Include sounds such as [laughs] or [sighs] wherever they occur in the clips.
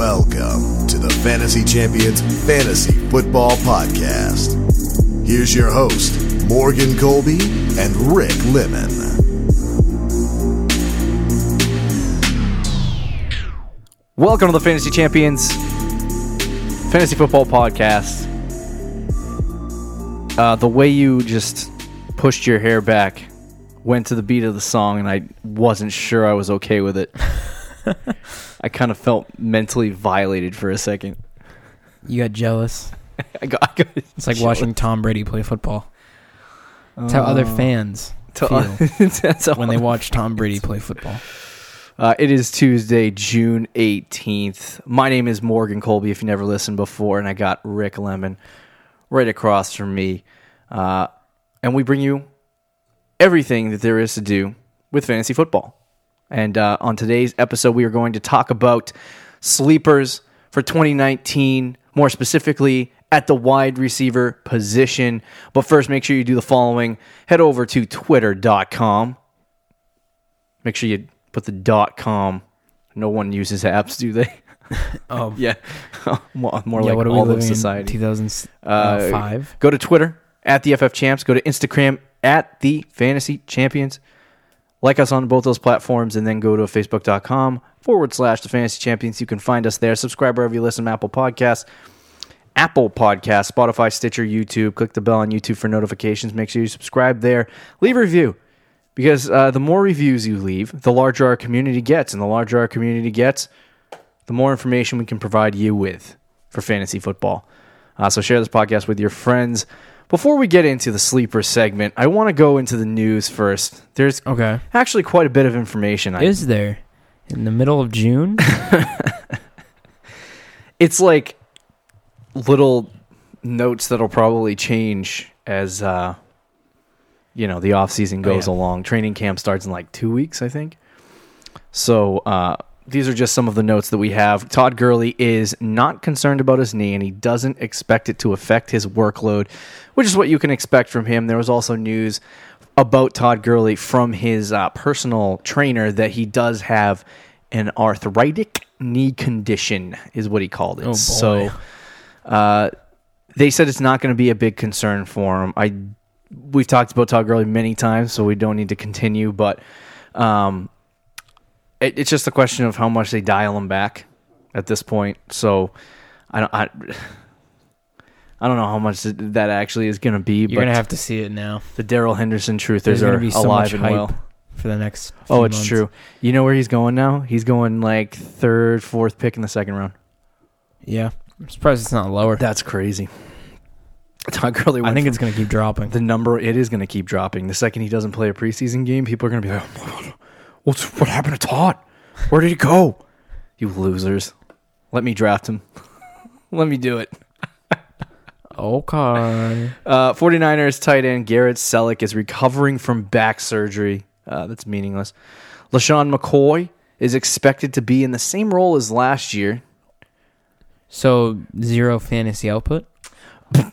Welcome to the Fantasy Champions Fantasy Football Podcast. Here's your host, Morgan Colby and Rick Lemon. Welcome to the Fantasy Champions Fantasy Football Podcast. Uh, the way you just pushed your hair back went to the beat of the song, and I wasn't sure I was okay with it. [laughs] [laughs] I kind of felt mentally violated for a second. You got jealous. [laughs] I got, I got It's like watching Tom Brady play football. That's how other fans feel [laughs] That's when they watch Tom Brady play football. Uh, it is Tuesday, June 18th. My name is Morgan Colby, if you never listened before, and I got Rick Lemon right across from me. Uh, and we bring you everything that there is to do with fantasy football. And uh, on today's episode, we are going to talk about sleepers for 2019, more specifically at the wide receiver position. But first, make sure you do the following head over to twitter.com Make sure you put the dot com. No one uses apps, do they? Oh, [laughs] [laughs] yeah, [laughs] more, more yeah. like what are we all of society. in? Uh, 2005. Go to Twitter at the FF Champs. Go to Instagram at the Fantasy Champions. Like us on both those platforms, and then go to facebook.com forward slash the Fantasy Champions. You can find us there. Subscribe wherever you listen to Apple Podcasts, Apple Podcasts, Spotify, Stitcher, YouTube. Click the bell on YouTube for notifications. Make sure you subscribe there. Leave a review because uh, the more reviews you leave, the larger our community gets, and the larger our community gets, the more information we can provide you with for fantasy football. Uh, so share this podcast with your friends. Before we get into the sleeper segment, I want to go into the news first. There's Okay. actually quite a bit of information. I, Is there in the middle of June? [laughs] it's like little notes that'll probably change as uh, you know the off season Oh, goes yeah. along. Training camp starts in like two weeks, I think. So uh, these are just some of the notes that we have. Todd Gurley is not concerned about his knee, and he doesn't expect it to affect his workload, which is what you can expect from him. There was also news about Todd Gurley from his uh, personal trainer that he does have an arthritic knee condition, is what he called it. Oh. So uh, they said it's not going to be a big concern for him. I we've talked about Todd Gurley many times, so we don't need to continue. But um, it, it's just a question of how much they dial him back at this point. So I don't. I, I don't know how much that actually is going to be, You're gonna have to see it now. the Darrell Henderson truthers are be so alive and well. for the next. Oh, it's months. true. You know where he's going now? He's going like third, fourth pick in the second round. Yeah, I'm surprised it's not lower. That's crazy. Todd Gurley. I think it's gonna keep dropping. the number it is going to keep dropping. The second he doesn't play a preseason game, people are going to be like, "Oh "What's what happened to Todd? Where did he go? You losers! Let me draft him. [laughs] Let me do it." Okay. [laughs] Uh, 49ers tight end Garrett Celek is recovering from back surgery. Uh, that's meaningless. LeSean McCoy is expected to be in the same role as last year. So zero fantasy output. [laughs]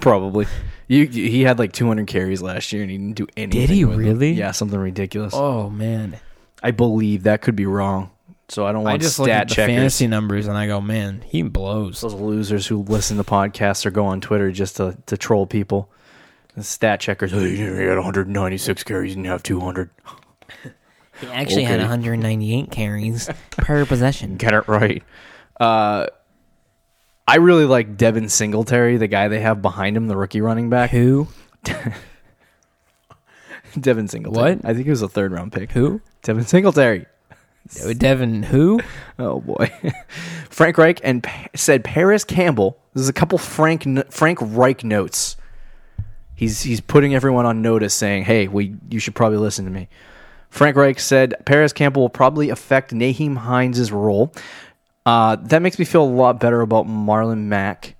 Probably. You, he had like 200 carries last year and he didn't do anything. Did he with them. really? Yeah, something ridiculous. Oh man. I believe that could be wrong. So I don't want I just stat look at the checkers. fantasy numbers and I go, man, he blows. Those losers who listen to podcasts or go on Twitter just to, to troll people. The stat checkers. Oh, you had 196 carries and you have 200. [laughs] He actually had 198 carries per possession. [laughs] Get it right. Uh, I really like Devin Singletary, the guy they have behind him, the rookie running back. Who? [laughs] Devin Singletary. What? I think he was a third round pick. Who? Devin Singletary. Devin who? [laughs] Oh boy, [laughs] Frank Reich and Pa- said Parris Campbell. There's a couple Frank Frank Reich notes. He's he's putting everyone on notice, saying, "Hey, we you should probably listen to me." Frank Reich said Parris Campbell will probably affect Nyheim Hines' role. Uh, that makes me feel a lot better about Marlon Mack.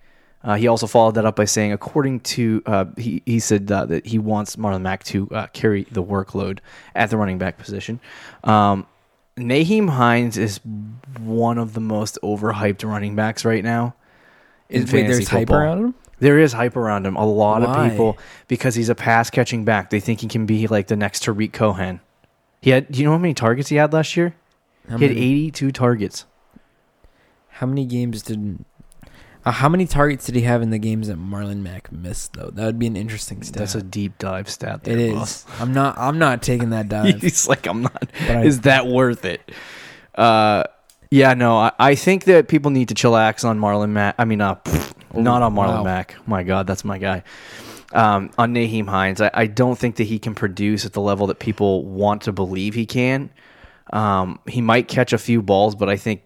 Uh, he also followed that up by saying, according to uh, he he said uh, that he wants Marlon Mack to uh, carry the workload at the running back position. Um, Nyheim Hines is one of the most overhyped running backs right now. In Wait, there's hype around him. There is hype around him. A lot Why? of people because he's a pass catching back. They think he can be like the next Tarik Cohen. He had. Do you know how many targets he had last year? How he had 82 targets. How many games did? Uh, how many targets did he have in the games that Marlon Mack missed? Though that would be an interesting stat. That's a deep dive stat. There, It is. boss. I'm not. I'm not taking that [laughs] dive. He's like, I'm not. But I- is that worth it? Uh, yeah, no. I, I think that people need to chillax on Marlon Mack. I mean, uh, pfft, not on Marlon wow. Mack. My God, that's my guy. Um, on Nyheim Hines, I, I don't think that he can produce at the level that people want to believe he can. Um, he might catch a few balls, but I think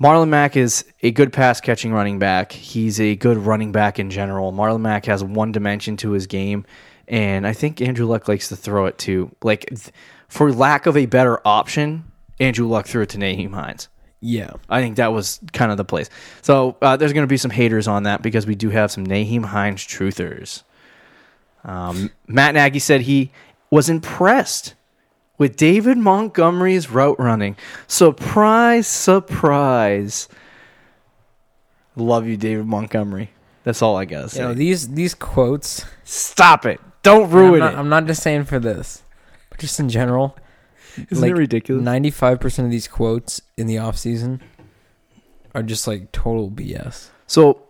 Marlon Mack is a good pass catching running back. He's a good running back in general. Marlon Mack has one dimension to his game, and I think Andrew Luck likes to throw it too. Like, for lack of a better option, Andrew Luck threw it to Nyheim Hines. yeah. I think that was kind of the place. So uh, there's going to be some haters on that because we do have some Nyheim Hines truthers. Um, Matt Nagy said he was impressed with David Montgomery's route running. Surprise, surprise. Love you, David Montgomery. That's all I gotta say. You know these these quotes. Stop it! Don't ruin I'm not, it. I'm not just saying for this, but just in general. Isn't it ridiculous? Ninety-five percent of these quotes in the off season are just like total BS. So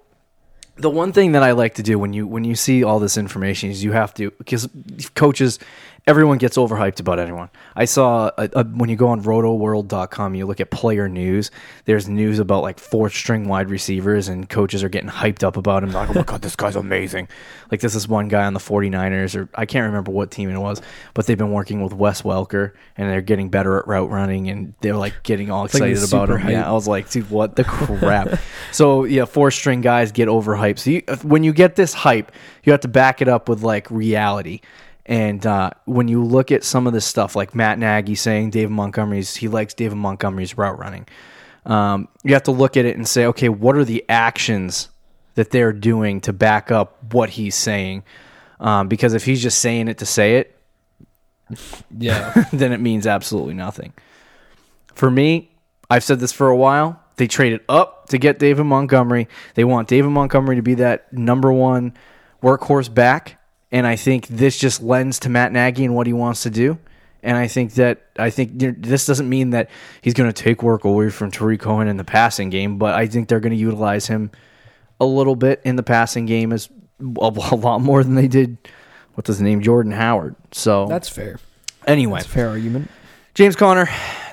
the one thing that I like to do when you when you see all this information is you have to because coaches everyone gets overhyped about anyone. I saw a, a, when you go on rotoworld.com you look at player news there's news about like fourth string wide receivers and coaches are getting hyped up about him like oh my god this guy's amazing. Like this is one guy on the 49ers or I can't remember what team it was but they've been working with Wes Welker and they're getting better at route running and they're like getting all like excited about super him. Yeah. I was like, dude, what the crap? [laughs] so yeah, four string guys get overhyped. So you, when you get this hype, you have to back it up with like reality. And uh, when you look at some of this stuff, like Matt Nagy saying David Montgomery's, he likes David Montgomery's route running. Um, you have to look at it and say, okay, what are the actions that they're doing to back up what he's saying? Um, because if he's just saying it to say it, Yeah. [laughs] then it means absolutely nothing. For me, I've said this for a while. They traded up to get David Montgomery. They want David Montgomery to be that number one workhorse back. And I think this just lends to Matt Nagy and what he wants to do. And I think that I think this doesn't mean that he's going to take work away from Tarik Cohen in the passing game, but I think they're going to utilize him a little bit in the passing game as a, [laughs] a lot more than they did. What's his name, Jordan Howard. So That's fair. anyway, That's a fair argument. James Conner,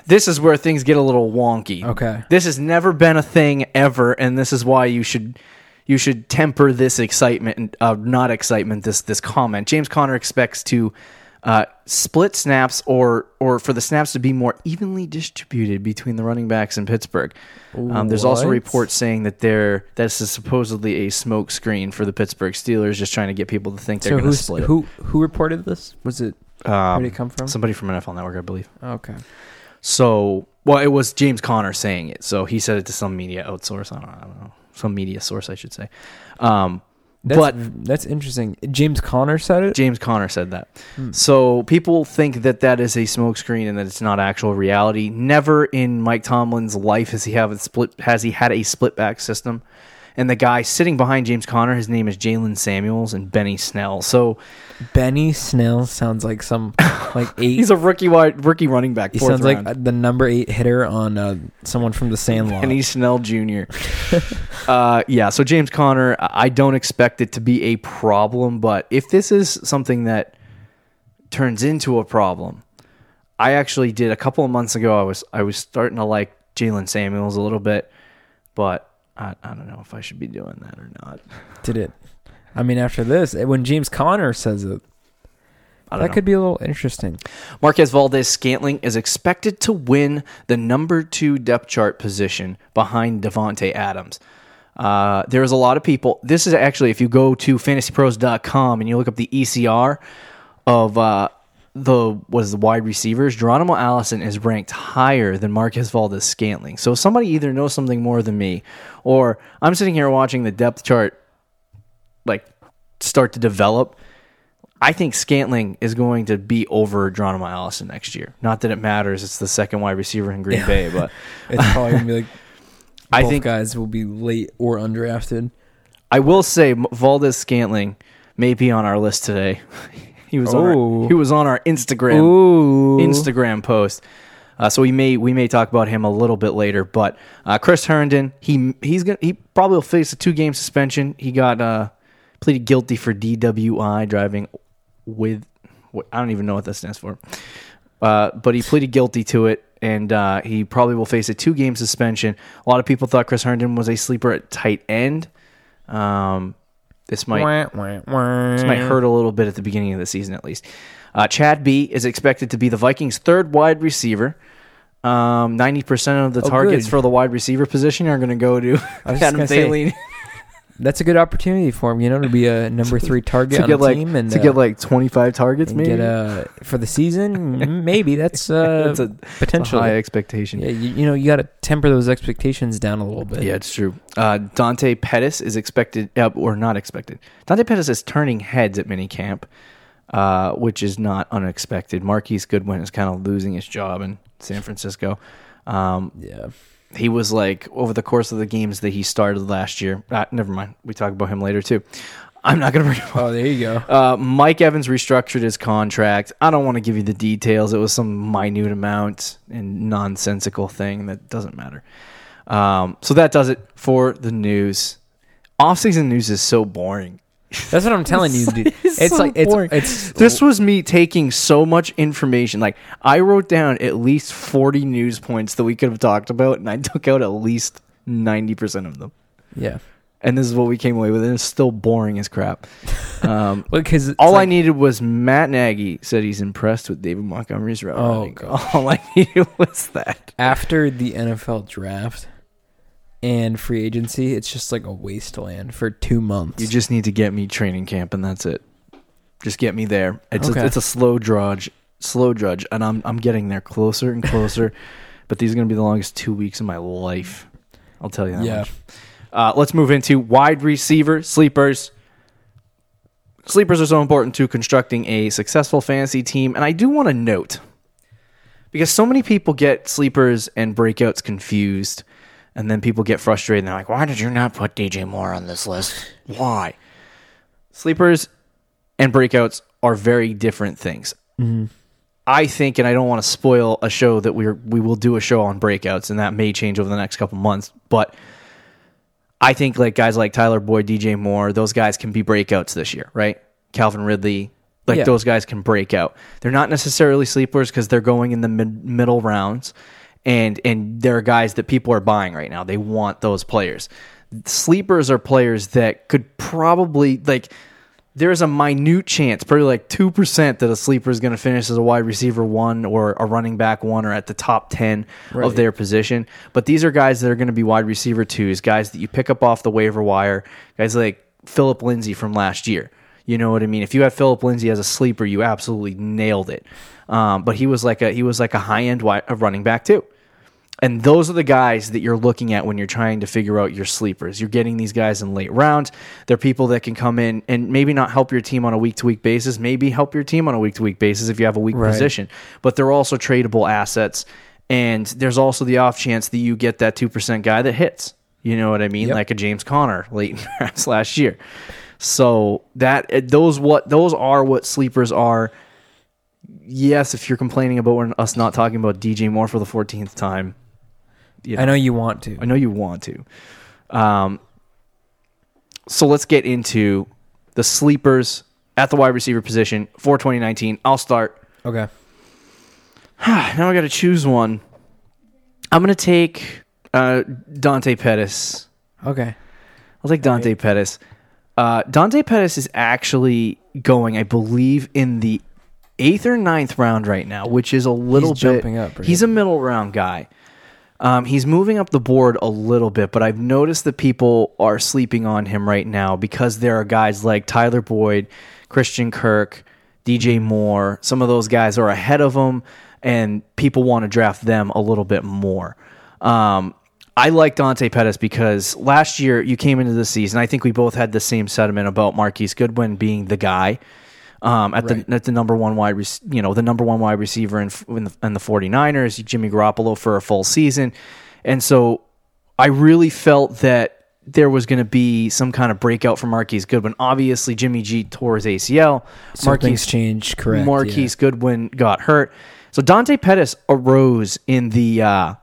this is where things get a little wonky. Okay. This has never been a thing ever, and this is why you should you should temper this excitement uh, not excitement. This this comment. James Conner expects to uh, split snaps or or for the snaps to be more evenly distributed between the running backs in Pittsburgh. Um, there's also reports saying that there this is supposedly a smoke screen for the Pittsburgh Steelers, just trying to get people to think they're So going to split. it. who who reported this? Was it where Um, did it come from? somebody from NFL Network, I believe. Okay. So, well, it was James Conner saying it. So he said it to some media outsource. I don't, I don't know, some media source, I should say. Um, That's, but that's interesting. James Conner said it. James Conner said that. Hmm. So people think that that is a smokescreen and that it's not actual reality. Never in Mike Tomlin's life has he have a split has he had a split back system. And the guy sitting behind James Conner, his name is Jaylen Samuels and Benny Snell. So Benny Snell sounds like some [laughs] like eight. he's a rookie wide rookie running back. he sounds like round. uh, the number eight hitter on uh, someone from the Sandlot. [laughs] Benny Snell Jr. [laughs] uh, yeah, so James Conner, I I don't expect it to be a problem, but if this is something that turns into a problem, I actually did a couple of months ago. I was I was starting to like Jaylen Samuels a little bit, but I, I don't know if I should be doing that or not. [laughs] Did it? I mean, after this, eh, when James Conner says it, that know. could be a little interesting. Marquez Valdes Scantling is expected to win the number two depth chart position behind Davante Adams. Uh, there's a lot of people. This is actually, if you go to fantasypros.com and you look up the ECR of uh, the was the wide receivers, Geronimo Allison is ranked higher than Marquez Valdes Scantling. So somebody either knows something more than me, or I'm sitting here watching the depth chart like start to develop. I think Scantling is going to be over Geronimo Allison next year. Not that it matters; it's the second wide receiver in Green Bay. But [laughs] It's probably gonna be like [laughs] I think guys will be late or undrafted. I will say Valdes Scantling may be on our list today. [laughs] he was on our, he was on our Instagram Ooh, Instagram post. Uh, so we may we may talk about him a little bit later, but uh, Chris Herndon he he's gonna he probably will face a two game suspension. He got uh, pleaded guilty for DWI driving with I don't even know what that stands for, uh, but he pleaded guilty to it, and uh, he probably will face a two game suspension. A lot of people thought Chris Herndon was a sleeper at tight end. Um, this might this might hurt a little bit at the beginning of the season, at least. Uh, Chad Beebe is expected to be the Vikings' third wide receiver. Um, Ninety percent of the Oh, targets good. for the wide receiver position are going to go to [laughs] Adam Thielen That's a good opportunity for him, you know, to be a [laughs] number three target to on get the like team and to uh, get like twenty five targets, maybe. get uh for the season. [laughs] maybe that's uh [laughs] That's a- potential high expectation. yeah, you, you know, you got to temper those expectations down a little bit. Yeah, it's true. Uh, Dante Pettis is expected, uh, or not expected. Dante Pettis is turning heads at minicamp, uh, which is not unexpected. Marquise Goodwin is kind of losing his job in San Francisco. Um, yeah. He was like over the course of the games that he started last year. Uh, never mind. We talk about him later too. I'm not gonna [laughs] bring him up. Oh, there you go. Uh, Mike Evans restructured his contract. I don't want to give you the details. It was some minute amount and nonsensical thing that doesn't matter. Um, so that does it for the news. Off-season news is so boring. That's what I'm telling you, dude. It's It's, so like it's it's This was me taking so much information. Like I wrote down at least 40 news points that we could have talked about, and I took out at least 90% of them. yeah. And this is what we came away with, and it's still boring as crap. [laughs] Um, Because all I needed was Matt Nagy said he's impressed with David Montgomery's route. Oh, running. [laughs] gosh. All I needed was that. after the NFL draft and free agency, it's just like a wasteland for two months. You just need to get me training camp, and that's it. Just get me there. It's Okay. a, it's a slow drudge, slow drudge, and I'm I'm getting there closer and closer. [laughs] but these are gonna be the longest two weeks of my life. I'll tell you that Yeah. much. Uh, let's move into wide receiver sleepers. Sleepers are so important to constructing a successful fantasy team, and I do want to note because so many people get sleepers and breakouts confused, and then people get frustrated and they're like, "Why did you not put DJ Moore on this list? Why?" Sleepers and breakouts are very different things. Mm-hmm. I think, and I don't want to spoil a show that we're we will do a show on breakouts, and that may change over the next couple months. But I think like guys like Tyler Boyd, DJ Moore, those guys can be breakouts this year, right? Calvin Ridley, like Yeah. those guys can break out. They're not necessarily sleepers because they're going in the mid- middle rounds, and and they're guys that people are buying right now. They want those players. Sleepers are players that could probably like there's a minute chance, probably like 2%, that a sleeper is going to finish as a wide receiver one or a running back one or at the top 10 of their position. But these are guys that are going to be wide receiver twos, guys that you pick up off the waiver wire, guys like Phillip Lindsay from last year. You know what I mean? If you had Phillip Lindsay as a sleeper, you absolutely nailed it. Um, but he was like a he was like a high end wi- a running back too. And those are the guys that you're looking at when you're trying to figure out your sleepers. You're getting these guys in late rounds. They're people that can come in and maybe not help your team on a week to week basis, maybe help your team on a week to week basis if you have a weak Right. position. But they're also tradable assets. And there's also the off chance that you get that 2% guy that hits. You know what I mean? Yep. Like a James Conner late [laughs] in drafts last year. So that those what those are what sleepers are. Yes, if you're complaining about us not talking about DJ Moore for the 14th time, you I know you want to. I know you want to. Um, so let's get into the sleepers at the wide receiver position for 2019. I'll start. Okay. [sighs] Now I got to choose one. I'm going to take uh, Dante Pettis. Okay. I'll take Dante Pettis. Uh, Dante Pettis is actually going, I believe, in the eighth or ninth round right now, which is a little He's bit. jumping up, right? He's a middle round guy. Um, he's moving up the board a little bit, but I've noticed that people are sleeping on him right now because there are guys like Tyler Boyd, Christian Kirk, DJ Moore. Some of those guys are ahead of him, and people want to draft them a little bit more. Um, I like Dante Pettis because last year you came into the season. I think we both had the same sentiment about Marquise Goodwin being the guy um, at Right. the at the number one wide, rec- you know, the number one wide receiver in, in, the, in the 49ers, Jimmy Garoppolo for a full season. And so I really felt that there was going to be some kind of breakout for Marquise Goodwin. Obviously, Jimmy G tore his ACL. Some things changed, correct, Marquise Goodwin got hurt. So Dante Pettis arose in the uh,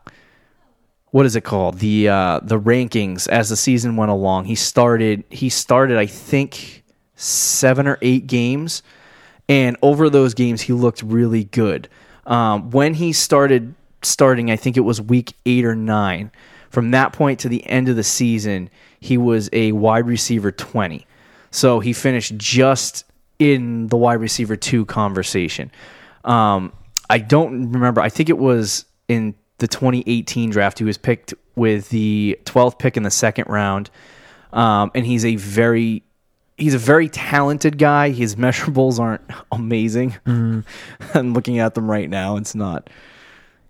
what is it called? The uh, the rankings as the season went along. He started he started I think seven or eight games, and over those games he looked really good. Um, when he started starting, I think it was week eight or nine. From that point to the end of the season, he was a wide receiver twenty. So he finished just in the wide receiver two conversation. Um, I don't remember. I think it was in the 2018 draft. He was picked with the 12th pick in the second round, um, and he's a very he's a very talented guy. His measurables aren't [laughs] amazing. Mm-hmm. [laughs] I'm looking at them right now. It's not.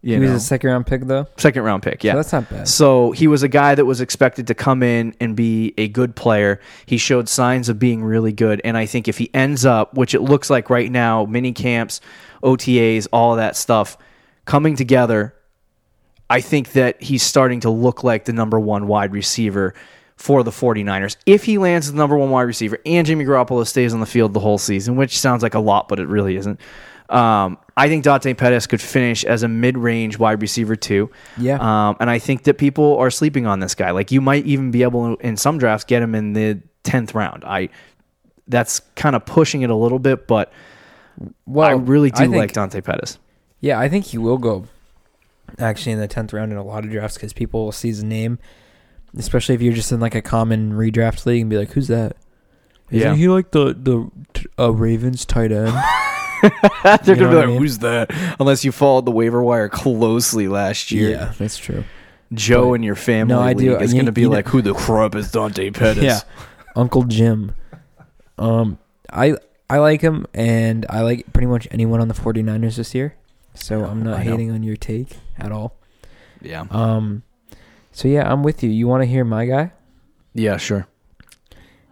You he was a second round pick though. second round pick. Yeah, So that's not bad. so he was a guy that was expected to come in and be a good player. He showed signs of being really good, and I think if he ends up, which it looks like right now, mini camps, OTAs, all that stuff coming together, I think that he's starting to look like the number one wide receiver for the 49ers. If he lands the number one wide receiver and Jimmy Garoppolo stays on the field the whole season, which sounds like a lot, but it really isn't. Um, I think Dante Pettis could finish as a mid-range wide receiver too. Yeah. Um, and I think that people are sleeping on this guy. Like you might even be able to, in some drafts, get him in the tenth round. I that's kind of pushing it a little bit, but Well, I really do I think- like Dante Pettis. Yeah, I think he will go actually in the tenth round in a lot of drafts because people will see his name, especially if you're just in like a common redraft league and be like, "Who's that?" Isn't Yeah. he like the the uh, Ravens tight end? [laughs] They're You gonna be what I like, mean? "Who's that?" Unless you followed the waiver wire closely last year. yeah, that's true. Joe But- and your family No, I do- league is you- gonna be you know- like, "Who the crap is Dante [laughs] Pettis?" Yeah, Uncle Jim. Um, I I like him, and I like pretty much anyone on the 49ers this year. So I'm not hating on your take at all. yeah, Um, so yeah, I'm with you. You want to hear my guy? yeah, sure.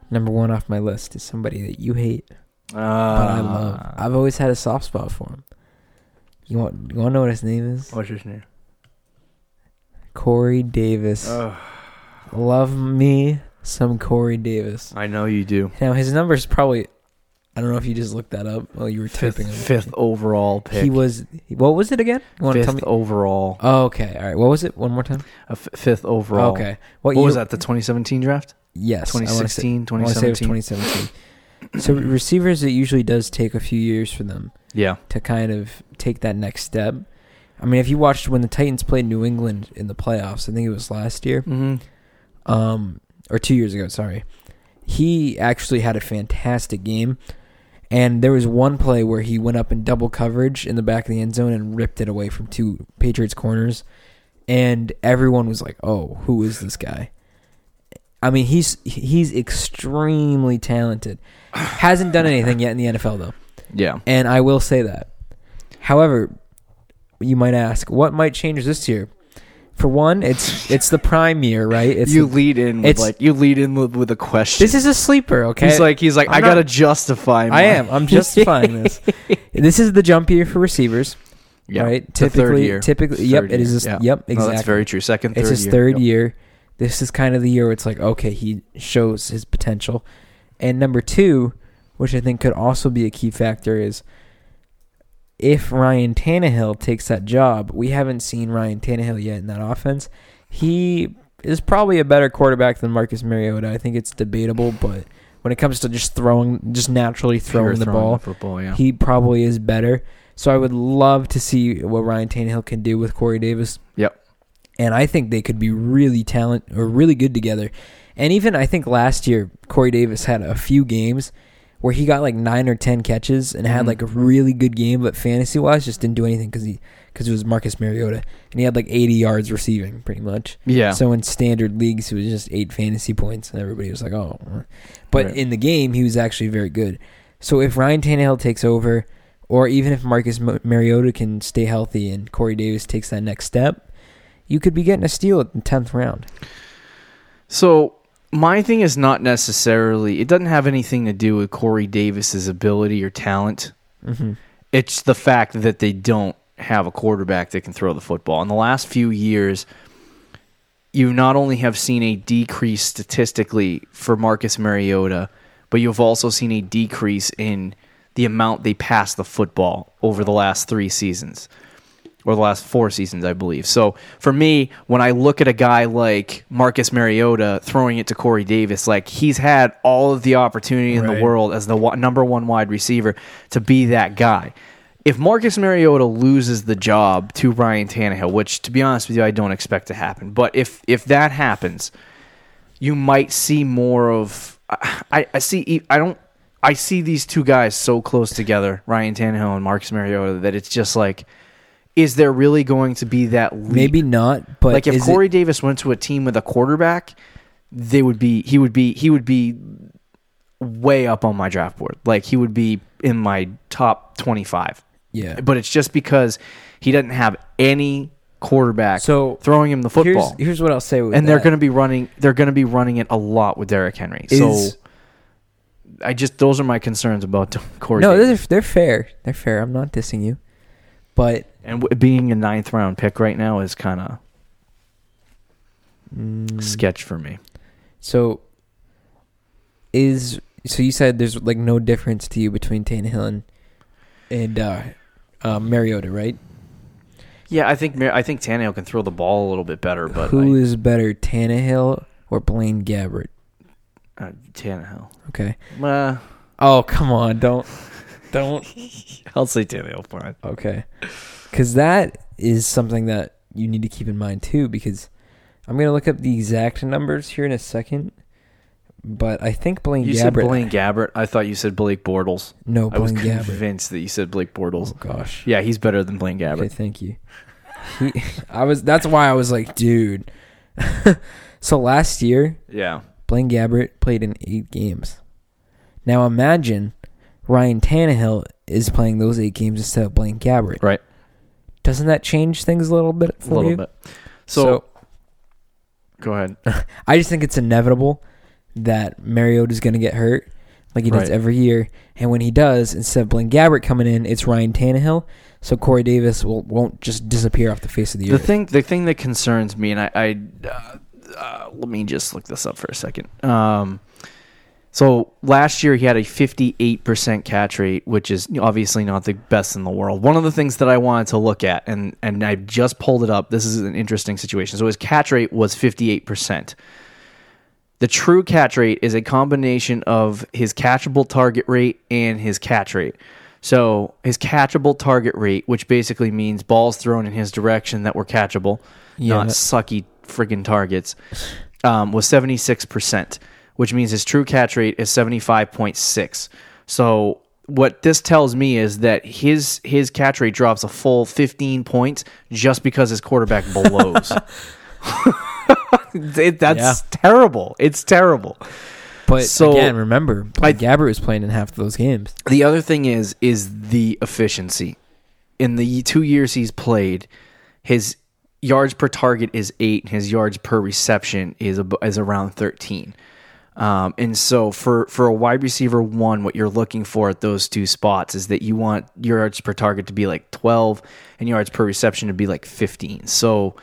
Number one off my list is somebody that you hate. Uh, but I love. I've always had a soft spot for him. You want you want to know what his name is? what's his name? Corey Davis. Love me some Corey Davis. I know you do. Now his number is probably. I don't know if you just looked that up while you were Fifth, typing fifth overall pick. He was. What was it again? You want to fifth tell me? overall. Oh, okay. All right. What was it? One more time. A f- fifth overall. Okay. What year- was that? The 2017 draft? Yes. I wanna say- 2016, I want to say it was 2017. 2017. so [clears throat] receivers, it usually does take a few years for them. Yeah. to kind of take that next step. I mean, if you watched when the Titans played New England in the playoffs, I think it was last year, Mm-hmm. um, or two years ago. Sorry, he actually had a fantastic game, and there was one play where he went up in double coverage in the back of the end zone and ripped it away from two Patriots corners, and everyone was like, "Oh, who is this guy?" I mean, he's he's extremely talented. Hasn't done anything yet in the NFL though. Yeah. And I will say that. However, you might ask, what might change this year? For one, it's it's the prime year, right? It's you the- lead in with it's- like you lead in with, with a question. this is a sleeper, okay? He's like he's like I'm I not- gotta justify. My, I am. I'm justifying this. [laughs] This is the jump year for receivers, Yeah. right? Year. typically, Third yep, it is. year. This, Yeah. Yep, No, exactly. that's very true. Second, third it's his year. third Yep. year. This is kind of the year where it's like, okay, he shows his potential. And number two, which I think could also be a key factor, is if Ryan Tannehill takes that job. We haven't seen Ryan Tannehill yet in that offense. He is probably a better quarterback than Marcus Mariota. I think it's debatable, but when it comes to just throwing, just naturally throwing the ball, football. Yeah. he probably is better. So I would love to see what Ryan Tannehill can do with Corey Davis. Yep. And I think they could be really talent or really good together. And even I think last year Corey Davis had a few games where he got like nine or ten catches and had Mhm. like a really good game, but fantasy wise just didn't do anything because he because it was Marcus Mariota and he had like 80 yards receiving pretty much. yeah. So in standard leagues, it was just eight fantasy points, and everybody was like, "Oh," but Right. in the game, he was actually very good. So if Ryan Tannehill takes over, or even if Marcus Mariota can stay healthy and Corey Davis takes that next step, you could be getting a steal at the tenth round. So my thing is not necessarily. It doesn't have anything to do with Corey Davis's ability or talent. Mm-hmm. It's the fact that they don't have a quarterback that can throw the football. In the last few years, you not only have seen a decrease statistically for Marcus Mariota, but you've also seen a decrease in the amount they pass the football over the last three seasons or the last four seasons, I believe. So for me, when I look at a guy like Marcus Mariota throwing it to Corey Davis, like he's had all of the opportunity in the world as the number one wide receiver to be that guy. If Marcus Mariota loses the job to Ryan Tannehill, which to be honest with you, I don't expect to happen, but if if that happens, you might see more of. I, I see. I don't. I see these two guys so close together, Ryan Tannehill and Marcus Mariota, that it's just like, is there really going to be that leap? Maybe not, but like if Corey it, Davis went to a team with a quarterback, they would be. He would be. He would be way up on my draft board. Like he would be in my top twenty-five. yeah. But it's just because he doesn't have any quarterback So, throwing him the football Here's, here's what I'll say with and they're going to be running they're going to be running it a lot with Derrick Henry. Is- so I just those are my concerns about [laughs] Corey. No, Davis. they're, they're fair. They're fair. I'm not dissing you, but and w- being a ninth round pick right now is kind of mm, sketch for me. So is so you said there's like no difference to you between Tannehill and and uh, uh, Mariota, right? Yeah, I think Mar- I think Tannehill can throw the ball a little bit better, but Who I, is better, Tannehill or Blaine Gabbert? uh, Tannehill. Okay. Uh, Oh come on, don't don't. [laughs] I'll say Tannehill. Fine. Okay, because that is something that you need to keep in mind too. Because I'm gonna look up the exact numbers here in a second. But I think Blaine You said Gabbert. Blaine Gabbert. I thought you said Blake Bortles. no, I was Blaine Gabbert. convinced that you said Blake Bortles. Oh gosh. Yeah, he's better than Blaine Gabbert. Okay, thank you. He, I was. That's why I was like, dude. [laughs] so last year, Yeah. Blaine Gabbert played in eight games. Now imagine Ryan Tannehill is playing those eight games instead of Blaine Gabbert. Right. Doesn't that change things a little bit for A little you? bit. So, go ahead. [laughs] I just think it's inevitable that Mariota's going to get hurt, like he does Right. every year. And when he does, instead of Blaine Gabbert coming in, it's Ryan Tannehill. So Corey Davis will won't just disappear off the face of the The earth. thing, the thing that concerns me, and I, I uh, uh, let me just look this up for a second. Um, so last year he had a 58% catch rate, which is obviously not the best in the world. One of the things that I wanted to look at, and and I just pulled it up. This is an interesting situation. So his catch rate was 58%. The true catch rate is a combination of his catchable target rate and his catch rate. So his catchable target rate, which basically means balls thrown in his direction that were catchable, not sucky friggin' targets, um, was 76%, which means his true catch rate is 75.6. So what this tells me is that his his catch rate drops a full 15 points just because his quarterback blows. [laughs] [laughs] It- that's Yeah. terrible. It's terrible. But So- again, remember, Blaine Gabbert was playing in half of those games. The other thing is is the efficiency. In the two years he's played, his yards per target is eight, and his yards per reception is ab- is around thirteen. Um, and so for for a wide receiver one, what you're looking for at those two spots is that you want yards per target to be like 12 and yards per reception to be like 15. So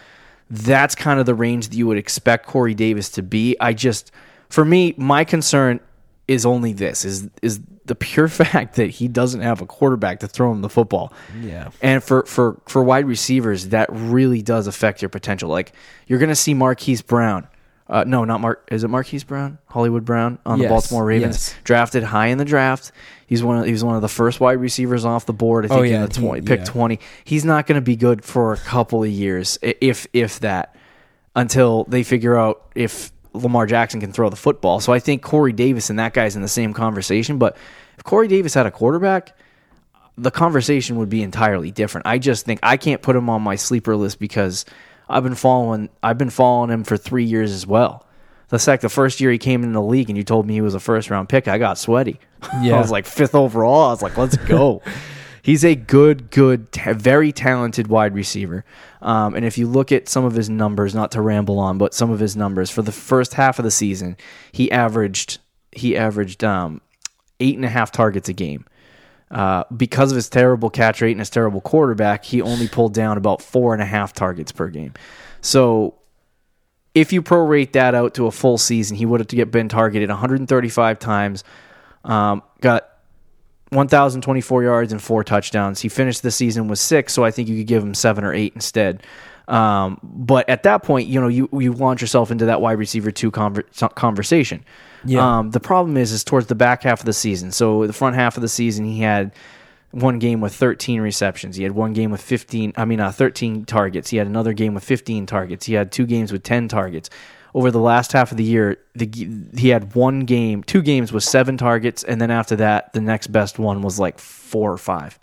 that's kind of the range that you would expect Corey Davis to be. I just, for me, my concern is only this: is is the pure [laughs] fact that he doesn't have a quarterback to throw him the football. Yeah. And for for for wide receivers, that really does affect your potential. Like you're going to see Marquise Brown. Uh, no, not Mark. Is it Marquise Brown? Hollywood Brown on the Yes, Baltimore Ravens, yes. drafted high in the draft. He's one. Of, he was one of the first wide receivers off the board. I think Oh, yeah, in the he- twenty, pick yeah. twenty. He's not going to be good for a couple of years, if if that, until they figure out if Lamar Jackson can throw the football. So I think Corey Davis and that guy's in the same conversation. But if Corey Davis had a quarterback, the conversation would be entirely different. I just think I can't put him on my sleeper list because I've been following I've been following him for three years as well. The fact the first year he came in the league and you told me he was a first round pick, I got sweaty. Yeah. [laughs] I was like fifth overall. I was like, let's go. [laughs] He's a good, good, ta- very talented wide receiver. Um, and if you look at some of his numbers, not to ramble on, but some of his numbers for the first half of the season, he averaged he averaged um, eight and a half targets a game. Uh, because of his terrible catch rate and his terrible quarterback, he only pulled down about four and a half targets per game. So if you prorate that out to a full season, he would have to get been targeted 135 times. Um, got 1,024 yards and four touchdowns. He finished the season with six, so I think you could give him seven or eight instead. Um, but at that point, you know, you, you launch yourself into that wide receiver two conver- conversation. Yeah. Um, the problem is, is towards the back half of the season. So the front half of the season, he had one game with 13 receptions. He had one game with 15. I mean, uh, 13 targets. He had another game with 15 targets. He had two games with 10 targets. Over the last half of the year, the, he had one game, two games with seven targets, and then after that, the next best one was like four or five.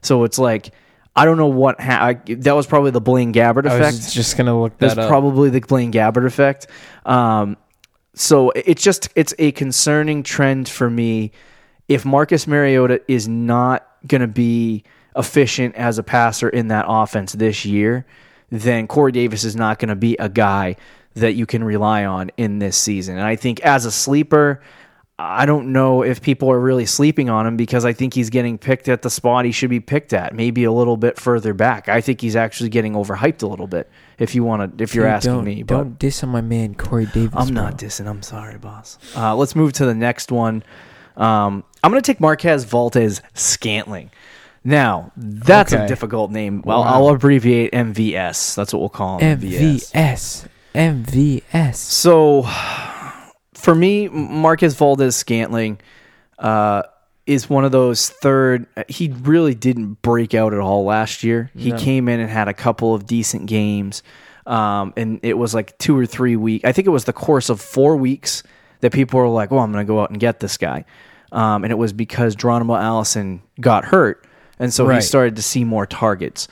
So it's like I don't know what ha- I, that was probably the Blaine Gabbert I effect. was just gonna look That's that up. probably the Blaine Gabbert effect. Um, so it's just it's a concerning trend for me. If Marcus Mariota is not going to be efficient as a passer in that offense this year, then Corey Davis is not going to be a guy that you can rely on in this season. And I think as a sleeper, I don't know if people are really sleeping on him because I think he's getting picked at the spot he should be picked at, maybe a little bit further back. I think he's actually getting overhyped a little bit. If you want to, if you're Dude, asking me, but don't diss on my man Corey Davis. I'm not dissing. I'm sorry, boss. Uh, let's move to the next one. Um, I'm going to take Marquez Valdes Scantling. Now, that's a difficult name. Well, Wow. I'll abbreviate MVS. That's what we'll call him. MVS. MVS. So, for me, Marquez Valdes Scantling uh, is one of those third. He really didn't break out at all last year. He No. came in and had a couple of decent games, um, and it was like two or three weeks. I think it was the course of four weeks that people were like, "Well, I'm going to go out and get this guy," um, and it was because Geronimo Allison got hurt, and so he started to see more targets.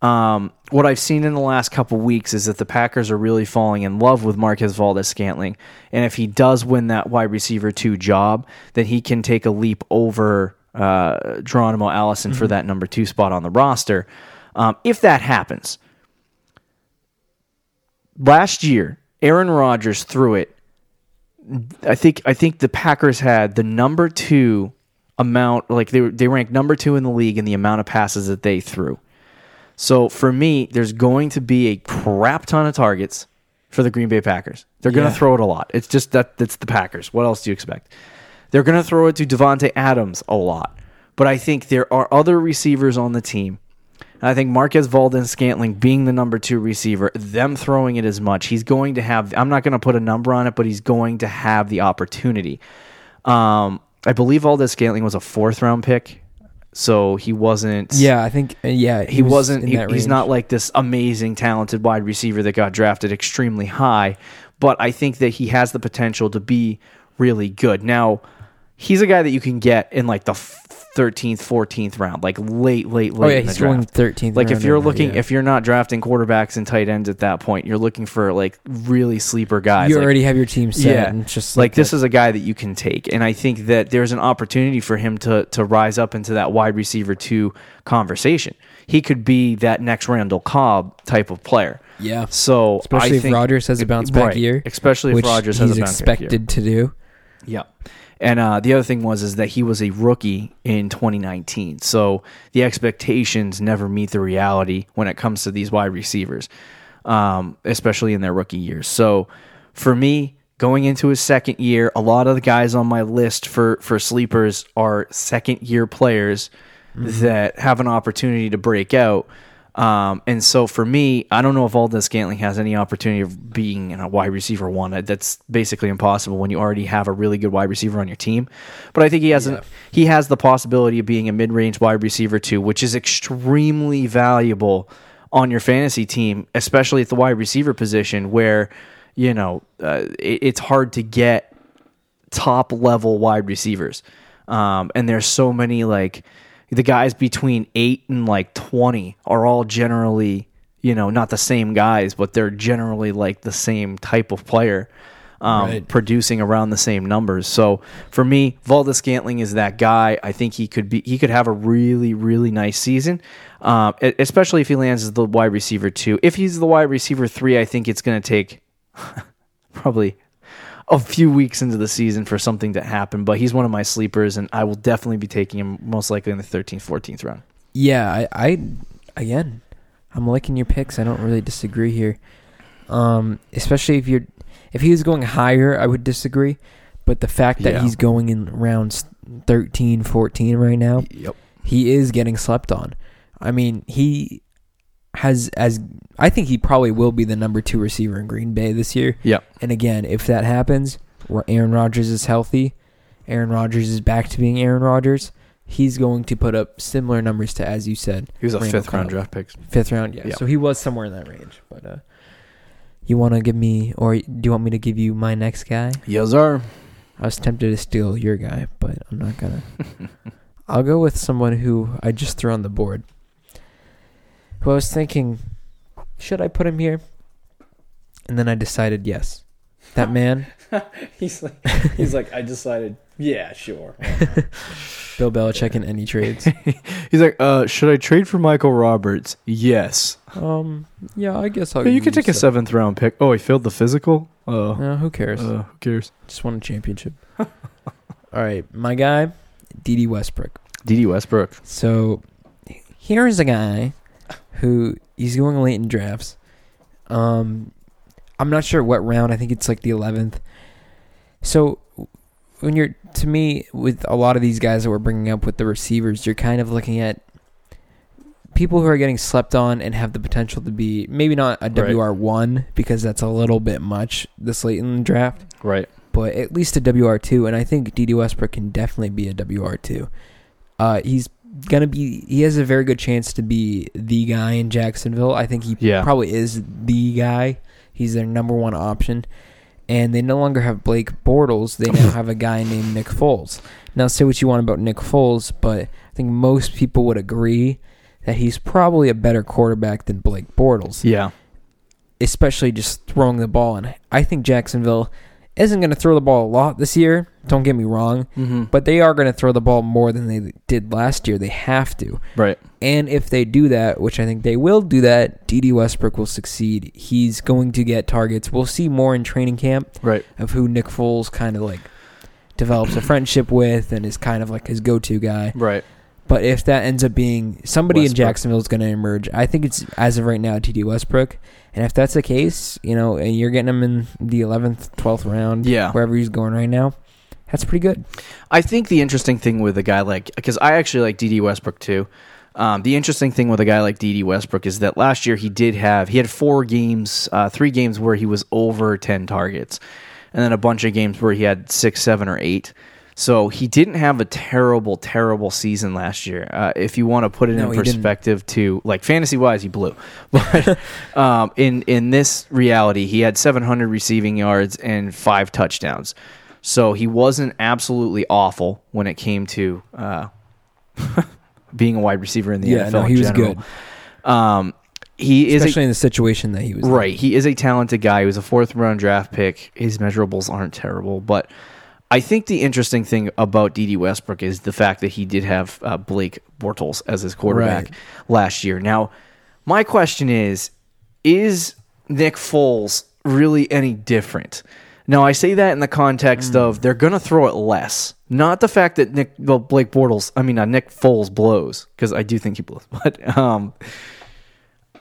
Um, what I've seen in the last couple weeks is that the Packers are really falling in love with Marquez Valdes Scantling, and if he does win that wide receiver two job, then he can take a leap over uh, Geronimo Allison for that number two spot on the roster. Um, if that happens, last year Aaron Rodgers threw it. I think I think the Packers had the number two amount, like they they ranked number two in the league in the amount of passes that they threw. So for me, there's going to be a crap ton of targets for the Green Bay Packers. They're going Yeah. to throw it a lot. It's just that that's the Packers. What else do you expect? They're going to throw it to Davante Adams a lot. But I think there are other receivers on the team. And I think Marquez Valdes Scantling being the number two receiver, them throwing it as much, he's going to have. I'm not going to put a number on it, but he's going to have the opportunity. Um, I believe Valdes Scantling was a fourth round pick, so he wasn't. Yeah, I think. uh, yeah, he, was wasn't. He, he's range. not like this amazing, talented wide receiver that got drafted extremely high, but I think that he has the potential to be really good. Now, he's a guy that you can get in like the thirteenth, fourteenth round, like late, late, late. Oh yeah, in the he's going thirteenth. Like if you're looking, if you're not drafting quarterbacks and tight ends at that point, you're looking for like really sleeper guys. you like, already have your team set, yeah, and just like, like, this is a guy that you can take, and I think that there's an opportunity for him to to rise up into that wide receiver two conversation. He could be that next Randall Cobb type of player. yeah, So especially I if think, Rodgers has a bounce back right, year, especially if which Rodgers has a bounce back year. expected to do. Yeah. And uh, the other thing was is that he was a rookie in 2019, so the expectations never meet the reality when it comes to these wide receivers, um, especially in their rookie years. So for me, going into his second year, a lot of the guys on my list for for sleepers are second year players that have an opportunity to break out. Um, and so for me, I don't know if Valdes Scantling has any opportunity of being a wide receiver one. That's basically impossible when you already have a really good wide receiver on your team. But I think he has an, he has the possibility of being a mid range wide receiver too, which is extremely valuable on your fantasy team, especially at the wide receiver position where you know uh, it, it's hard to get top level wide receivers. Um, and there's so many like the guys between eight and like 20 are all generally, you know, not the same guys, but they're generally like the same type of player. Um, Right. producing around the same numbers. So for me, Valdes Scantling is that guy. I think he could be he could have a really really nice season, um, e- especially if he lands as the wide receiver two. If he's the wide receiver three, I think it's going to take [laughs] probably a few weeks into the season for something to happen. But he's one of my sleepers, and I will definitely be taking him most likely in the 13th, 14th round. Yeah, I, I again, I'm liking your picks. I don't really disagree here. Um, especially if you're if he was going higher, I would disagree. But the fact that Yeah. he's going in rounds 13, 14 right now, Yep. he is getting slept on. I mean, he has as I think he probably will be the number two receiver in Green Bay this year. Yeah. And again, if that happens, where Aaron Rodgers is healthy, Aaron Rodgers is back to being Aaron Rodgers. He's going to put up similar numbers to as you said, He was a Randall fifth round draft pick. fifth round. Yeah, Yeah. so he was somewhere in that range. But uh, you want to give me, or do you want me to give you my next guy? Yes, sir. I was tempted to steal your guy, but I'm not gonna. [laughs] I'll go with someone who I just threw on the board. Who I was thinking, should I put him here? And then I decided yes. That [laughs] man, he's like, he's like, I decided, yeah, sure. [laughs] Bill Belichick in any trades. [laughs] he's like, uh, should I trade for Michael Roberts? Yes. Um, yeah, I guess I'll. Hey, you could use take a that. seventh round pick. Oh, he failed the physical. Uh, Uh, who cares? uh, who cares? Just won a championship. All right, my guy, Dede Westbrook. Dede Westbrook. So here's a guy who he's going late in drafts. Um, I'm not sure what round. I think it's like the 11th. So when you're to me with a lot of these guys that we're bringing up with the receivers, you're kind of looking at people who are getting slept on and have the potential to be maybe not a. WR one because that's a little bit much this late in the draft Right. but at least a WR2, and I think Dede Westbrook can definitely be a WR2. Uh, he's gonna be. He has a very good chance to be the guy in Jacksonville. I think he Yeah. probably is the guy. He's their number one option, and they no longer have Blake Bortles. They now [laughs] have a guy named Nick Foles. Now, say what you want about Nick Foles, but I think most people would agree that he's probably a better quarterback than Blake Bortles Yeah. especially just throwing the ball. And I think Jacksonville isn't going to throw the ball a lot this year. Don't get me wrong, Mm-hmm. but they are going to throw the ball more than they did last year. They have to. Right. And if they do that, which I think they will do that, Dede Westbrook will succeed. He's going to get targets. We'll see more in training camp Right. of who Nick Foles kind of like develops a friendship with and is kind of like his go-to guy. Right. But if that ends up being somebody in Jacksonville is going to emerge, I think it's as of right now Dede Westbrook. And if that's the case, you know, and you're getting him in the 11th, 12th round, Yeah. wherever he's going right now, that's pretty good. I think the interesting thing with a guy like because I actually like Dede Westbrook too. Um, the interesting thing with a guy like Dede Westbrook is that last year he did have he had four games, uh, three games where he was over ten targets, and then a bunch of games where he had six, seven, or eight. So he didn't have a terrible, terrible season last year. Uh, if you want to put it No, in perspective, to like fantasy wise, he blew. [laughs] But [laughs] um, in in this reality, he had 700 receiving yards and five touchdowns. So he wasn't absolutely awful when it came to uh, [laughs] being a wide receiver in the Yeah, NFL. no, in he was general. good. Um, he is a, in the situation that he was in. right. He is a talented guy. He was a fourth round draft pick. His measurables aren't terrible, but I think the interesting thing about Dede Westbrook is the fact that he did have uh, Blake Bortles as his quarterback Right. last year. Now, my question is: Is Nick Foles really any different? Now, I say that in the context of they're going to throw it less, not the fact that Nick, well, Blake Bortles, I mean, uh, Nick Foles blows because I do think he blows, [laughs] but um,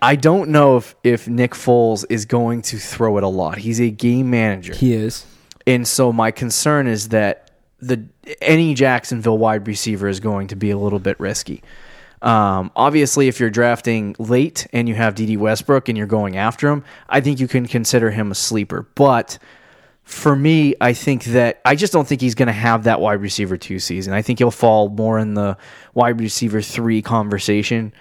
I don't know if if Nick Foles is going to throw it a lot. He's a game manager, He is. And so my concern is that the any Jacksonville wide receiver is going to be a little bit risky. Um, obviously, if you're drafting late and you have Dede Westbrook and you're going after him, I think you can consider him a sleeper. But for me, I think that I just don't think he's going to have that wide receiver two season. I think he'll fall more in the wide receiver three conversation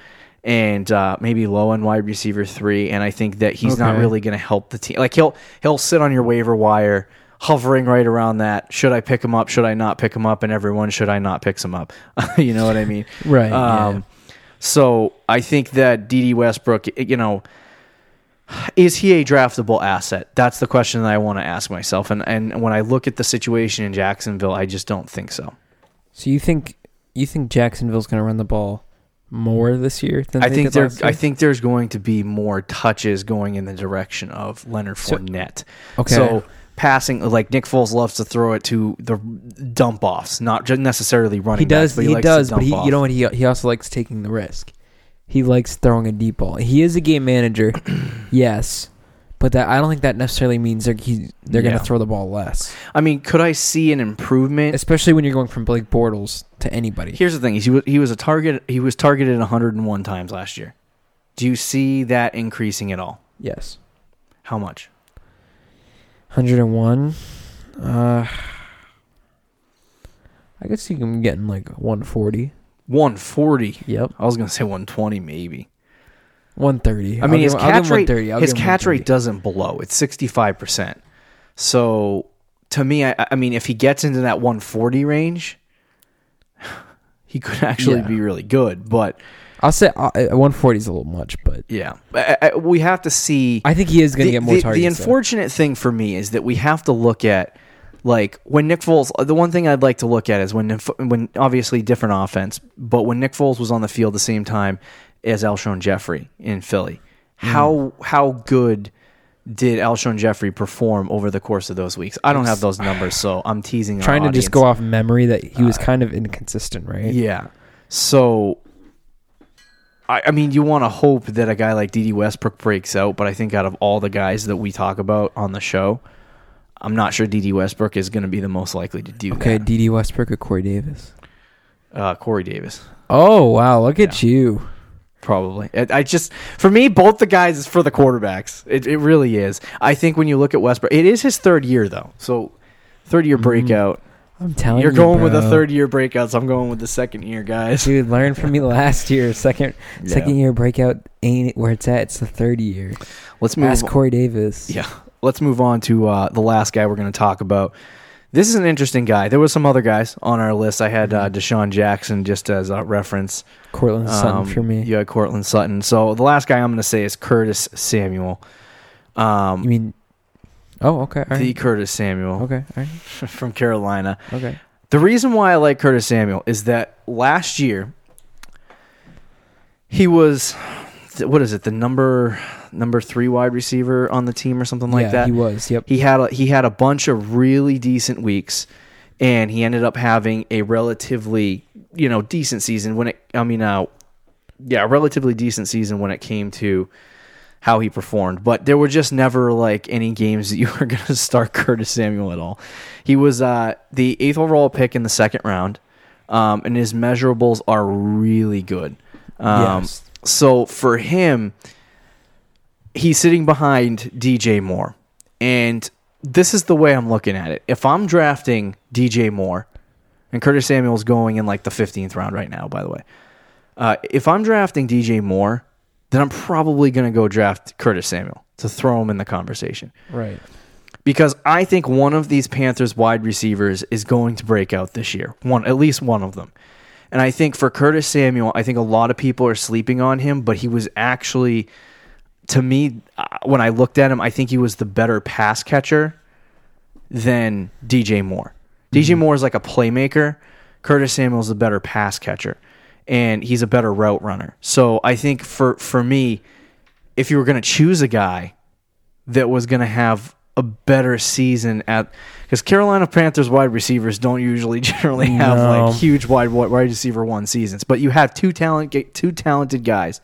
and uh, maybe low end wide receiver three. And I think that he's not really going to help the team. Like he'll he'll sit on your waiver wire, hovering right around that. Should I pick him up? Should I not pick him up? And everyone should I not picks him up? [laughs] you know what I mean? [laughs] Right, Um, yeah. So I think that Dede Westbrook, you know, is he a draftable asset? That's the question that I want to ask myself. And and when I look at the situation in Jacksonville, I just don't think so. So you think you think Jacksonville's going to run the ball more this year than I think there? I think there's going to be more touches going in the direction of Leonard So- Fournette. Okay. So passing like Nick Foles loves to throw it to the dump offs, not just necessarily running. he does. backs, but he likes does, but he, off. you know what? He he also likes taking the risk. He likes throwing a deep ball. He is a game manager, [clears throat] yes, but that I don't think that necessarily means they're he, they're Yeah. going to throw the ball less, I mean, could I see an improvement? especially when you're going from Blake Bortles to anybody. Here's the thing: he was he was a target. He was targeted 101 times last year. Do you see that increasing at all? yes, How much? 101. Uh, I could see him getting like 140. 140. Yep, I was gonna say 120, maybe. 130. I mean, his catch rate 130. I'll his catch rate doesn't blow. It's 65 percent. So to me, I, I mean, if he gets into that 140 range, [sighs] he could actually Yeah. be really good. But I'll say uh, 140 is a little much, but yeah, I, I, we have to see. I think he is going to get more the, targets. the though. unfortunate thing for me is that we have to look at like when Nick Foles. The one thing I'd like to look at is when when obviously different offense, but when Nick Foles was on the field the same time as Alshon Jeffery in Philly, Hmm. how how good did Alshon Jeffery perform over the course of those weeks? I don't have those numbers, so I'm teasing. our trying to just go off memory that he was kind of inconsistent, right? Yeah. So, I, I mean, you want to hope that a guy like Dede Westbrook breaks out, but I think out of all the guys that we talk about on the show, I'm not sure Dede Westbrook is going to be the most likely to do that. Okay, that. D.D. Westbrook or Corey Davis? Uh, Corey Davis, Oh wow, look at you. probably. I, I just, for me, both the guys is for the quarterbacks. It, it really is. I think when you look at Westbrook, it is his third year though. So, third year breakout. I'm telling You're you, going with the bro. third year breakouts. I'm going with the second year guys. Dude, learn from me [laughs] last year. Second, Yeah. second year breakout ain't where it's at. It's the third year. Let's move. Ask Corey Davis. Yeah. Let's move on to uh, the last guy we're going to talk about. This is an interesting guy. There was some other guys on our list. I had uh, DeSean Jackson just as a reference. Courtland Sutton Um, for me. You had Courtland Sutton. So the last guy I'm going to say is Curtis Samuel. Um, You mean? Oh, okay. All the right. Curtis Samuel Okay. Right. [laughs] from Carolina. Okay. The reason why I like Curtis Samuel is that last year he was what is it the number number three wide receiver on the team or something like yeah, that. he was. Yep. He had a, he had a bunch of really decent weeks, and he ended up having a relatively you know decent season when it. I mean, uh, yeah, a relatively decent season when it came to how he performed. But there were just never like any games that you [laughs] were going to start Curtis Samuel at all. He was uh, the eighth overall pick in the second round, um, and his measurables are really good. Um, Yes. So for him, he's sitting behind DJ Moore. And this is the way I'm looking at it. If I'm drafting DJ Moore, and Curtis Samuel's going in like the 15th round right now, by the way. Uh, if I'm drafting DJ Moore, then I'm probably going to go draft Curtis Samuel to throw him in the conversation. right. Because I think one of these Panthers wide receivers is going to break out this year. One, at least one of them. And I think for Curtis Samuel, I think a lot of people are sleeping on him, but he was actually, to me, uh, when I looked at him, I think he was the better pass catcher than DJ Moore. DJ Moore is like a playmaker. Curtis Samuel's the better pass catcher, and he's a better route runner. So I think for for me, if you were going to choose a guy that was going to have a better season at because Carolina Panthers wide receivers don't usually [laughs] generally have No. like huge wide wide receiver one seasons, but you have two talent two talented guys,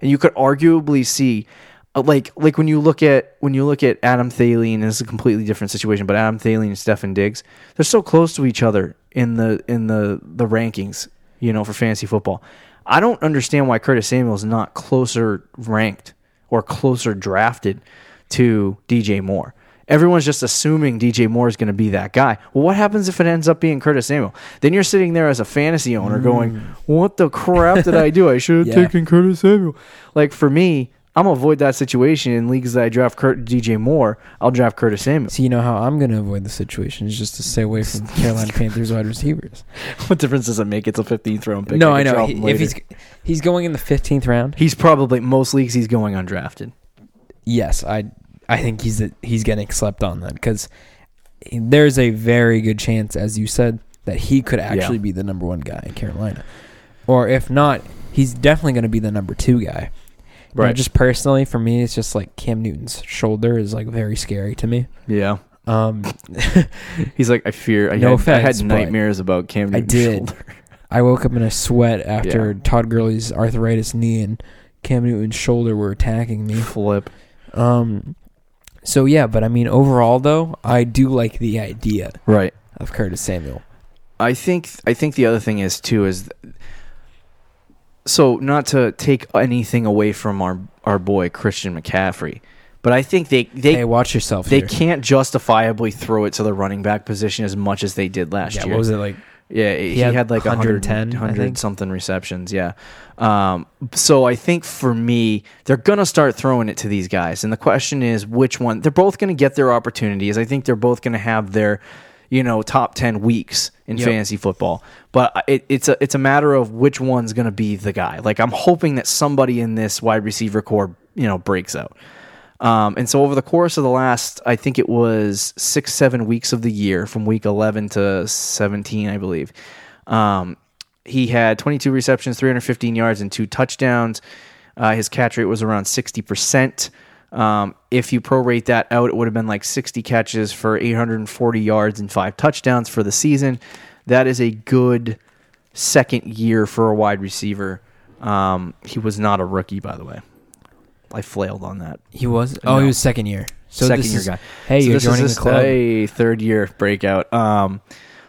and you could arguably see. uh, Like like when you look at when you look at Adam Thielen, it's a completely different situation. But Adam Thielen and Stefon Diggs, they're so close to each other in the in the the rankings, you know, for fantasy football. I don't understand why Curtis Samuel is not closer ranked or closer drafted to DJ Moore. Everyone's just assuming DJ Moore is going to be that guy. Well, what happens if it ends up being Curtis Samuel? Then you're sitting there as a fantasy owner going, mm. "What the crap did I do? I should have [laughs] Yeah. taken Curtis Samuel." Like for me, I'm gonna avoid that situation in leagues that I draft Kurt, DJ Moore. I'll draft Curtis Samuel. So you know how I'm going to avoid the situation is just to stay away from [laughs] Carolina Panthers wide receivers. what difference does it make? It's a 15th round pick. no, I I know. He- if he's he's going in the 15th round, he's probably most leagues he's going undrafted. yes, I I think he's he's getting slept on then because there's a very good chance, as you said, that he could actually be the number one guy in Carolina, or if not, he's definitely going to be the number two guy. Right. just personally, for me, it's just like Cam Newton's shoulder is like very scary to me. Yeah. Um, [laughs] He's like, I fear. I, No had, I had nightmares about Cam I Newton's did. shoulder. I woke up in a sweat after Yeah. Todd Gurley's arthritis knee and Cam Newton's shoulder were attacking me. Flip. Um, so yeah, but I mean, overall though, I do like the idea Right. of Curtis Samuel. I think I think the other thing is too is so not to take anything away from our our boy Christian McCaffrey, but I think they they hey, watch yourself. they here. can't justifiably throw it to the running back position as much as they did last Yeah, year. what was it like? Yeah, he, had had, like 110, 110, 100 something receptions. Yeah. Um, so I think for me, they're going to start throwing it to these guys. And the question is which one? They're both going to get their opportunities. I think they're both going to have their, you know, top 10 weeks in Yep. fantasy football. But it, it's a it's a matter of which one's going to be the guy. Like I'm hoping that somebody in this wide receiver core, you know, breaks out. Um, and so over the course of the last, I think it was six, seven weeks of the year, from week 11 to 17, I believe, um, he had 22 receptions, 315 yards, and two touchdowns. Uh, his catch rate was around 60%. Um, if you prorate that out, it would have been like 60 catches for 840 yards and five touchdowns for the season. That is a good second year for a wide receiver. Um, he was not a rookie, by the way. I flailed on that. He was. Oh, No. he was second year. So Second this year is- guy. Hey, So you're this joining the club. A third year breakout. Um,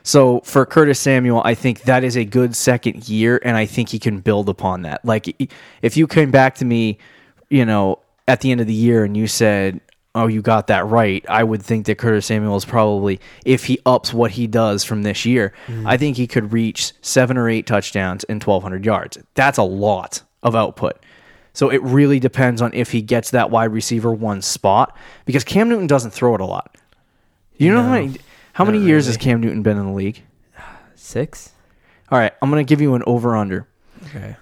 so for Curtis Samuel, I think that is a good second year, and I think he can build upon that. Like if you came back to me, you know, at the end of the year and you said, "Oh, you got that right," I would think that Curtis Samuel is probably, if he ups what he does from this year, Mm-hmm. I think he could reach seven or eight touchdowns and twelve hundred yards. That's a lot of output. So it really depends on if he gets that wide receiver one spot because Cam Newton doesn't throw it a lot. You know how many how many years has. Cam Newton been in the league? Six. All right, I'm going to give you an over under. Okay.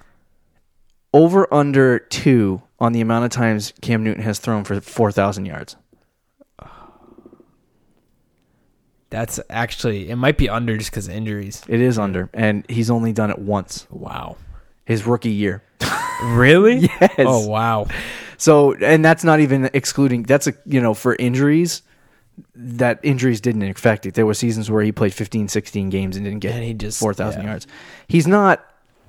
Over under 2 on the amount of times Cam Newton has thrown for 4,000 yards. That's actually it. Might be under just because of injuries. It is under and he's only done it once. Wow. His rookie year. [laughs] [laughs] Really? Yes. Oh wow. So, and that's not even excluding. That's a you know for injuries. That injuries didn't affect it. There were seasons where he played 15, 16 games and didn't get And he just- four thousand yeah. yards. He's not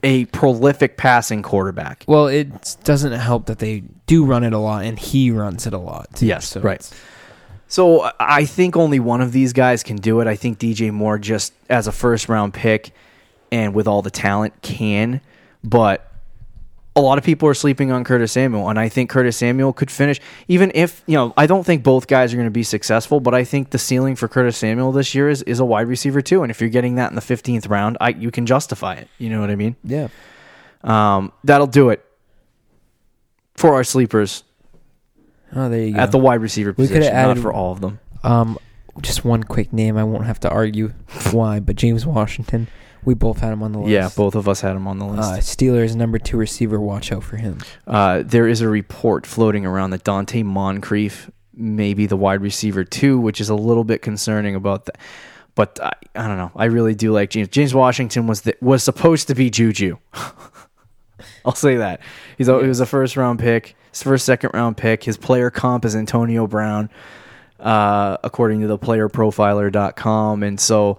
a prolific passing quarterback. Well, it doesn't help that they do run it a lot, and he runs it a lot. too, Yes, so right. So I- I think only one of these guys can do it. I think DJ Moore just as a first round pick and with all the talent can, but a lot of people are sleeping on Curtis Samuel, and I think Curtis Samuel could finish. Even if you know, I don't think both guys are going to be successful, but I think the ceiling for Curtis Samuel this year is is a wide receiver too. And if you're getting that in the 15th round, I you can justify it. You know what I mean? Yeah. Um, that'll do it for our sleepers Oh, there you go. at the wide receiver We position, not added- for all of them. um, just one quick name. I won't have to argue [laughs] why, but James Washington. We both had him on the list. Yeah, both of us had him on the list. Uh, Steelers number two receiver. Watch out for him. Uh, there is a report floating around that Donte Moncrief may be the wide receiver too, which is a little bit concerning about that. But I, I don't know. I really do like James. James Washington was the, was supposed to be Juju. [laughs] I'll say that. He's a, he was a first round pick, his first second round pick. His player comp is Antonio Brown, uh, according to the playerprofiler.com. And so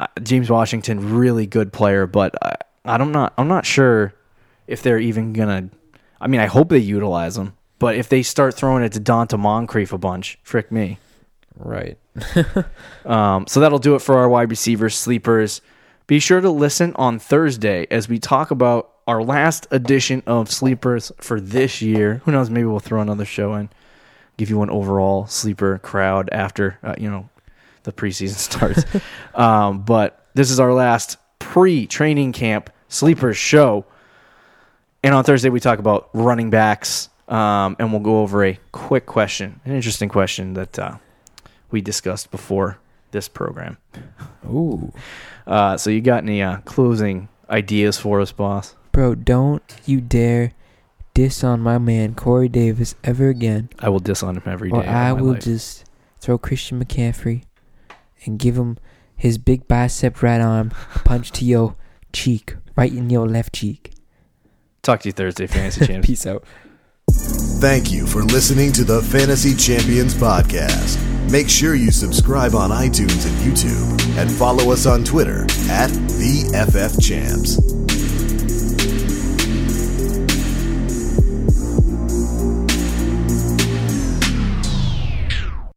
uh, James Washington, really good player, but I, I'm not I'm not sure if they're even gonna. I mean, I hope they utilize him, but if they start throwing it to Donte Moncrief a bunch, frick me. Right. [laughs] [laughs] Um, so that'll do it for our wide receivers sleepers. Be sure to listen on Thursday as we talk about our last edition of sleepers for this year. Who knows? Maybe we'll throw another show in, give you an overall sleeper crowd after uh, you know the preseason [laughs] starts. um, but this is our last pre-training camp sleepers show. And on Thursday we talk about running backs, um, and we'll go over a quick question, an interesting question that uh, we discussed before this program. Ooh, Uh, so you got any uh, closing ideas for us, boss? bro, don't you dare diss on my man Corey Davis ever again, I will diss on him every day. or I will life. just throw Christian McCaffrey and give him his big bicep right arm punch to your cheek, right in your left cheek. talk to you Thursday, fantasy [laughs] champs. Peace out. Thank you for listening to the Fantasy Champions Podcast. Make sure you subscribe on iTunes and YouTube and follow us on Twitter at the FF Champs.